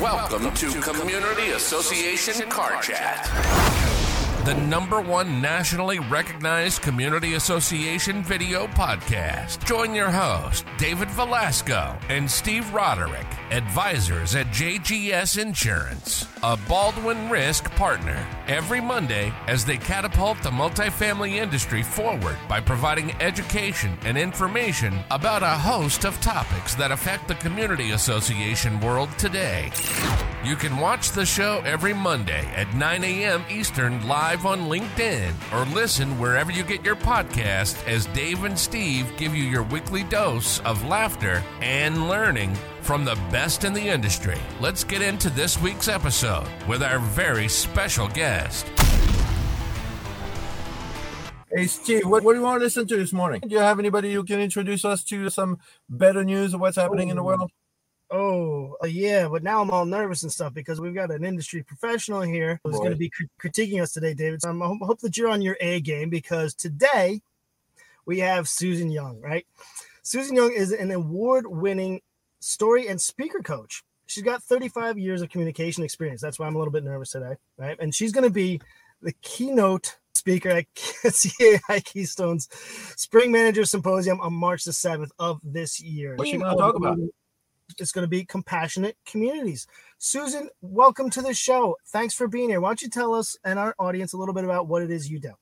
Welcome to Community Association Car Chat. The number one nationally recognized community association video podcast. Join your host, David Velasco and Steve Roderick, advisors at JGS Insurance, a Baldwin Risk partner, every Monday as they catapult the multifamily industry forward by providing education and information about a host of topics that affect the community association world today. You can watch the show every Monday at 9 a.m. Eastern live on LinkedIn or listen wherever you get your podcast as Dave and Steve give you your weekly dose of laughter and learning from the best in the industry. Let's get into this week's episode with our very special guest. Hey Steve, what, what do you want to listen to this morning? Do you have anybody who can introduce us to some better news of what's happening in the world? Oh, uh, yeah, but now I'm all nervous and stuff because we've got an industry professional here who's going to be cr- critiquing us today, David. So I'm, I hope that you're on your A game because today we have Susan Young, right? Susan Young is an award winning story and speaker coach. She's got 35 years of communication experience. That's why I'm a little bit nervous today, right? And she's going to be the keynote speaker at CAI Keystone's Spring Manager Symposium on March the 7th of this year. What's she going to talk about? It's going to be compassionate communities. Susan, welcome to the show. Thanks for being here. Why don't you tell us and our audience a little bit about what it is you do?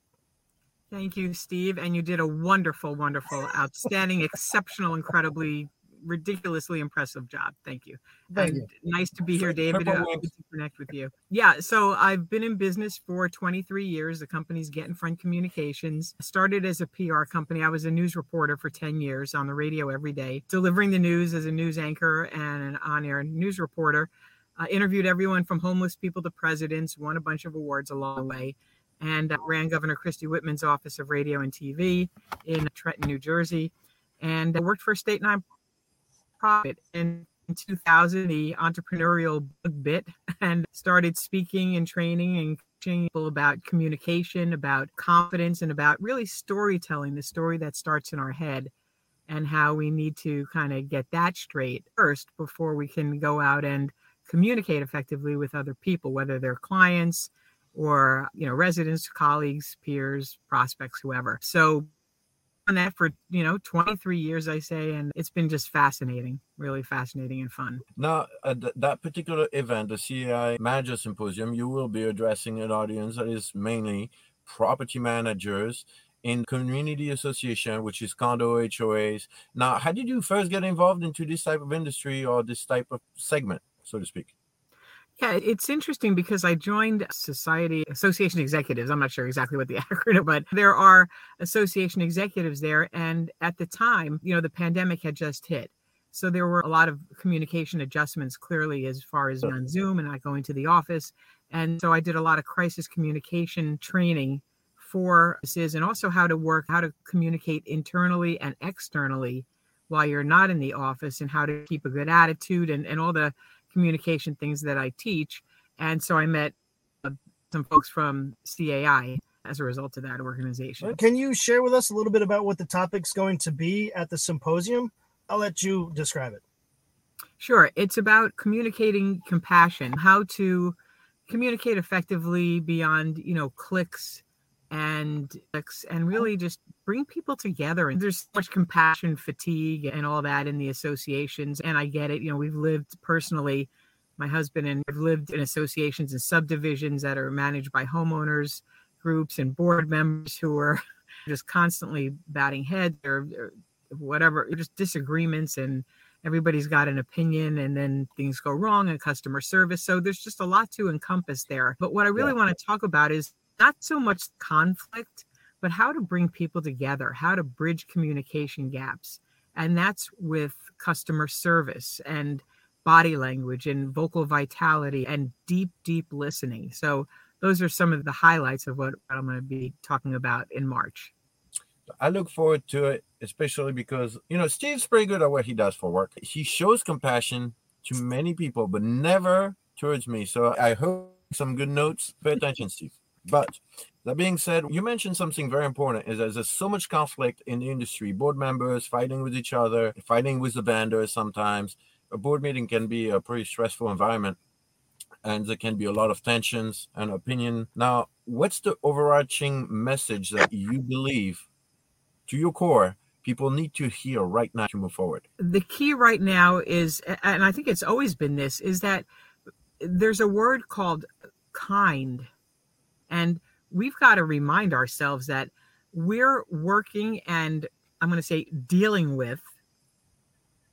Thank you, Steve. And you did a wonderful, wonderful, outstanding, exceptional, incredibly, ridiculously impressive job. Thank you. Thank and you. nice to be here, David. Uh, to connect with you. Yeah, so I've been in business for 23 years. The company's Get in Front Communications. Started as a PR company. I was a news reporter for 10 years on the radio every day, delivering the news as a news anchor and an on-air news reporter. Uh, interviewed everyone from homeless people to presidents. Won a bunch of awards along the way and uh, ran Governor Christie Whitman's Office of Radio and TV in Trenton, New Jersey, and uh, worked for a state nonprofit. And in 2000, the entrepreneurial bug bit and started speaking and training and teaching people about communication, about confidence, and about really storytelling, the story that starts in our head. And how we need to kind of get that straight first before we can go out and communicate effectively with other people, whether they're clients, or you know residents colleagues peers prospects whoever so that for you know 23 years i say and it's been just fascinating really fascinating and fun Now, uh, at that particular event, the CAI Manager Symposium, you will be addressing an audience that is mainly property managers in community association, which is condo HOAs. Now, how did you first get involved into this type of industry or this type of segment, so to speak? Yeah it's interesting because i joined society association executives i'm not sure exactly what the acronym but there are association executives there and at the time you know the pandemic had just hit. So there were a lot of communication adjustments clearly as far as on zoom and not going to the office. And so i did a lot of crisis communication training for this and also how to work how to communicate internally and externally while you're not in the office and how to keep a good attitude and, and all the communication things that I teach. And so I met uh, some folks from CAI as a result of that organization. Can you share with us a little bit about what the topic's going to be at the symposium? I'll let you describe it. Sure. It's about communicating compassion, how to communicate effectively beyond, you know, clicks and clicks and really just bring people together and there's so much compassion fatigue and all that in the associations and i get it you know we've lived personally my husband and I've lived in associations and subdivisions that are managed by homeowners groups and board members who are just constantly batting heads or, or whatever just disagreements and everybody's got an opinion and then things go wrong in customer service so there's just a lot to encompass there but what i really Yeah. want to talk about is not so much conflict, but how to bring people together, how to bridge communication gaps. And that's with customer service and body language and vocal vitality and deep, deep listening. So, those are some of the highlights of what I'm going to be talking about in March. I look forward to it, especially because you know Steve's pretty good at what he does for work. He shows compassion to many people, but never towards me. So I hope some good notes. Pay attention, Steve. But that being said, you mentioned something very important: is there's so much conflict in the industry. Board members fighting with each other, fighting with the vendors. Sometimes a board meeting can be a pretty stressful environment. and there can be a lot of tensions and opinion. Now, what's the overarching message that you believe to your core people need to hear right now to move forward? The key right now is, and I think it's always been this, is that there's a word called kind. And we've got to remind ourselves that we're working and I'm going to say dealing with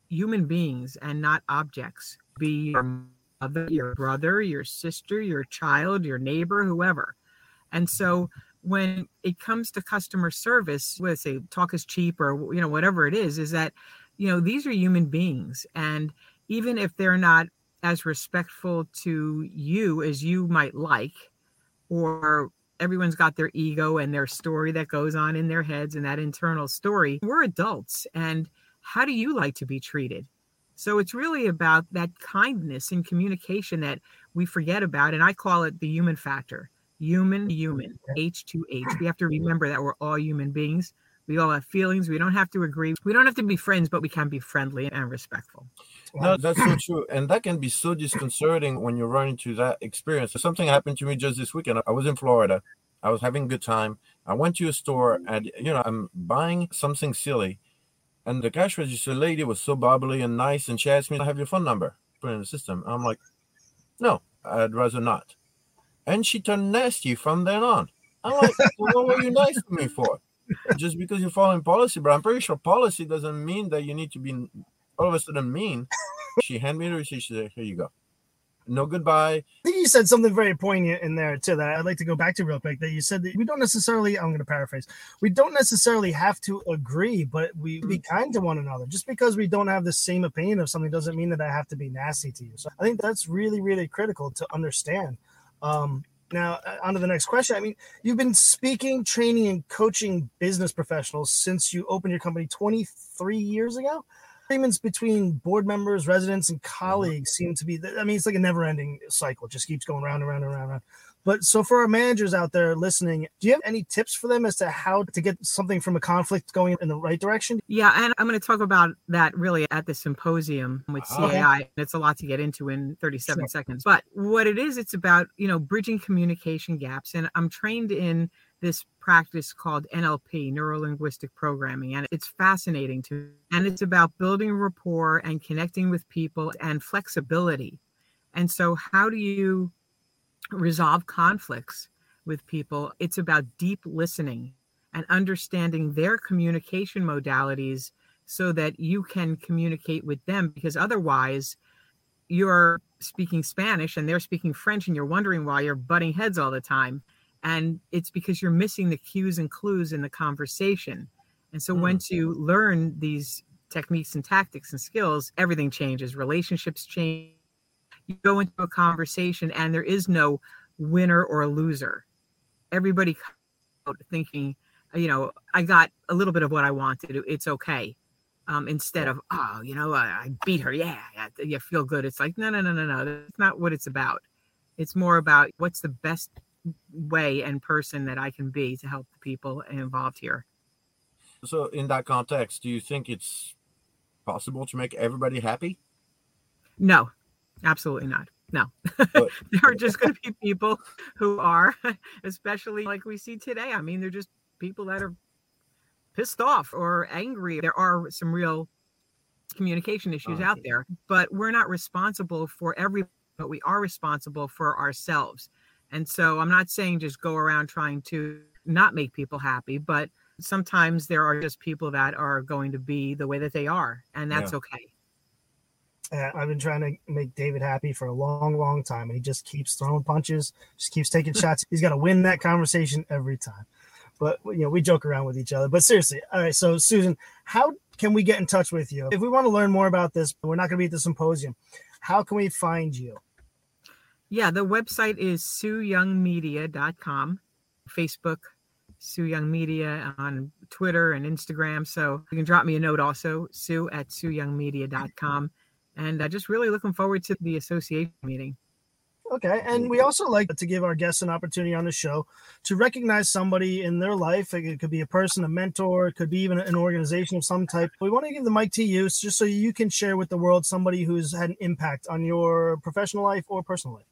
human beings and not objects. Be your mother, your brother, your sister, your child, your neighbor, whoever. And so when it comes to customer service, let's say talk is cheap or you know whatever it is, is that you know these are human beings, and even if they're not as respectful to you as you might like, or everyone's got their ego and their story that goes on in their heads and that internal story. We're adults, and how do you like to be treated? So it's really about that kindness and communication that we forget about. And I call it the human factor human, human, H2H. We have to remember that we're all human beings. We all have feelings. We don't have to agree. We don't have to be friends, but we can be friendly and respectful. No, that's so true. And that can be so disconcerting when you run into that experience. Something happened to me just this weekend. I was in Florida. I was having a good time. I went to a store and, you know, I'm buying something silly. And the cash register lady was so bubbly and nice. And she asked me to have your phone number put in the system. I'm like, no, I'd rather not and she turned nasty from then on. I'm like, what were you nice to me for? Just because you're following policy, but I'm pretty sure policy doesn't mean that you need to be all of a sudden mean. She handed me the receipt. She said, "Here you go." No goodbye. I think you said something very poignant in there too that I'd like to go back to real quick. That you said that we don't necessarily. I'm going to paraphrase. We don't necessarily have to agree, but we be kind to one another. Just because we don't have the same opinion of something doesn't mean that I have to be nasty to you. So I think that's really, really critical to understand. Um, now, uh, on to the next question. I mean, you've been speaking, training, and coaching business professionals since you opened your company 23 years ago. Agreements between board members, residents, and mm-hmm. colleagues seem to be, I mean, it's like a never ending cycle, it just keeps going round and round and round and round. But so for our managers out there listening, do you have any tips for them as to how to get something from a conflict going in the right direction? Yeah, and I'm going to talk about that really at the symposium with CAI. Okay. It's a lot to get into in 37 sure. seconds. But what it is, it's about, you know, bridging communication gaps. And I'm trained in this practice called NLP, neuro linguistic programming. And it's fascinating to me. And it's about building rapport and connecting with people and flexibility. And so, how do you resolve conflicts with people. It's about deep listening and understanding their communication modalities so that you can communicate with them because otherwise you're speaking Spanish and they're speaking French and you're wondering why you're butting heads all the time. And it's because you're missing the cues and clues in the conversation. And so, mm. once you learn these techniques and tactics and skills, everything changes. Relationships change, you go into a conversation and there is no winner or loser. Everybody out thinking, you know, I got a little bit of what I wanted. It's okay. Um, instead of, oh, you know, I, I beat her. Yeah, you feel good. It's like, no, no, no, no, no. That's not what it's about. It's more about what's the best way and person that I can be to help the people involved here. So, in that context, do you think it's possible to make everybody happy? No, Absolutely not. No, there are just going to be people who are, especially like we see today. I mean, they're just people that are pissed off or angry. There are some real communication issues out there, but we're not responsible for every, but we are responsible for ourselves. And so I'm not saying just go around trying to not make people happy, but sometimes there are just people that are going to be the way that they are, and that's yeah. okay. Uh, I've been trying to make David happy for a long, long time, and he just keeps throwing punches, just keeps taking shots. He's got to win that conversation every time. But you know, we joke around with each other. But seriously, all right. So, Susan, how can we get in touch with you if we want to learn more about this? We're not going to be at the symposium. How can we find you? Yeah, the website is sueyoungmedia.com, Facebook, Sue Young Media on Twitter and Instagram. So you can drop me a note also, sue at sueyoungmedia.com and uh, just really looking forward to the association meeting. Okay. And we also like to give our guests an opportunity on the show to recognize somebody in their life. It could be a person, a mentor, it could be even an organization of some type. We want to give the mic to you just so you can share with the world somebody who's had an impact on your professional life or personal life.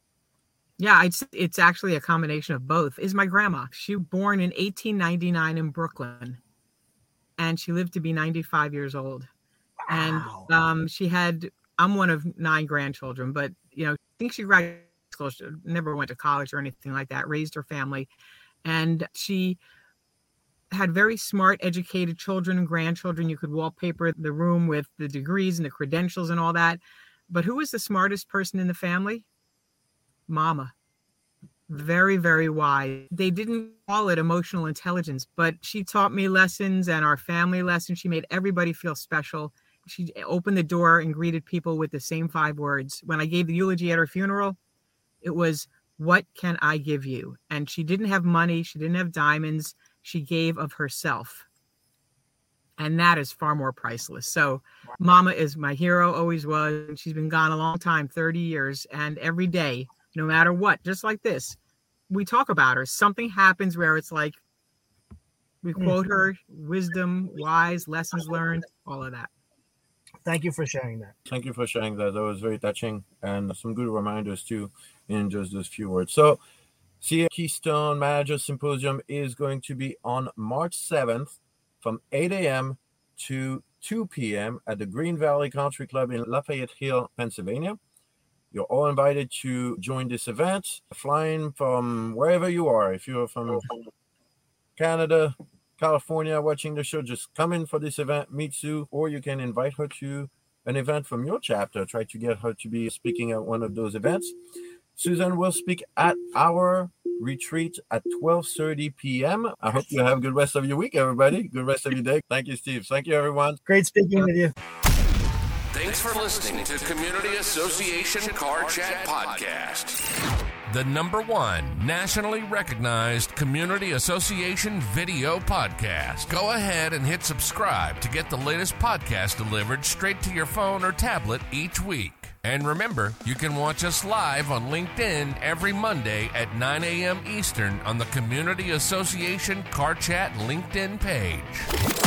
Yeah, it's it's actually a combination of both. Is my grandma. She was born in 1899 in Brooklyn, and she lived to be 95 years old. Wow. And um, she had. I'm one of nine grandchildren, but you know, I think she graduated school. She never went to college or anything like that. Raised her family, and she had very smart, educated children and grandchildren. You could wallpaper the room with the degrees and the credentials and all that. But who was the smartest person in the family? Mama. Very, very wise. They didn't call it emotional intelligence, but she taught me lessons and our family lessons. She made everybody feel special. She opened the door and greeted people with the same five words. When I gave the eulogy at her funeral, it was, What can I give you? And she didn't have money, she didn't have diamonds she gave of herself. And that is far more priceless. So, Mama is my hero, always was. She's been gone a long time 30 years. And every day, no matter what, just like this, we talk about her. Something happens where it's like we hmm. quote her wisdom, wise, lessons learned, all of that. Thank you for sharing that. Thank you for sharing that. That was very touching and some good reminders too in just those few words. So, CA Keystone Manager Symposium is going to be on March 7th from 8 a.m. to 2 p.m. at the Green Valley Country Club in Lafayette Hill, Pennsylvania. You're all invited to join this event, flying from wherever you are. If you're from Canada, California, watching the show, just come in for this event, meet Sue, or you can invite her to an event from your chapter. Try to get her to be speaking at one of those events. Susan will speak at our retreat at 12:30 p.m. I hope you have a good rest of your week, everybody. Good rest of your day. Thank you, Steve. Thank you, everyone. Great speaking with you. Thanks for listening to Community Association Car Chat Podcast. The number one nationally recognized Community Association video podcast. Go ahead and hit subscribe to get the latest podcast delivered straight to your phone or tablet each week. And remember, you can watch us live on LinkedIn every Monday at 9 a.m. Eastern on the Community Association Car Chat LinkedIn page.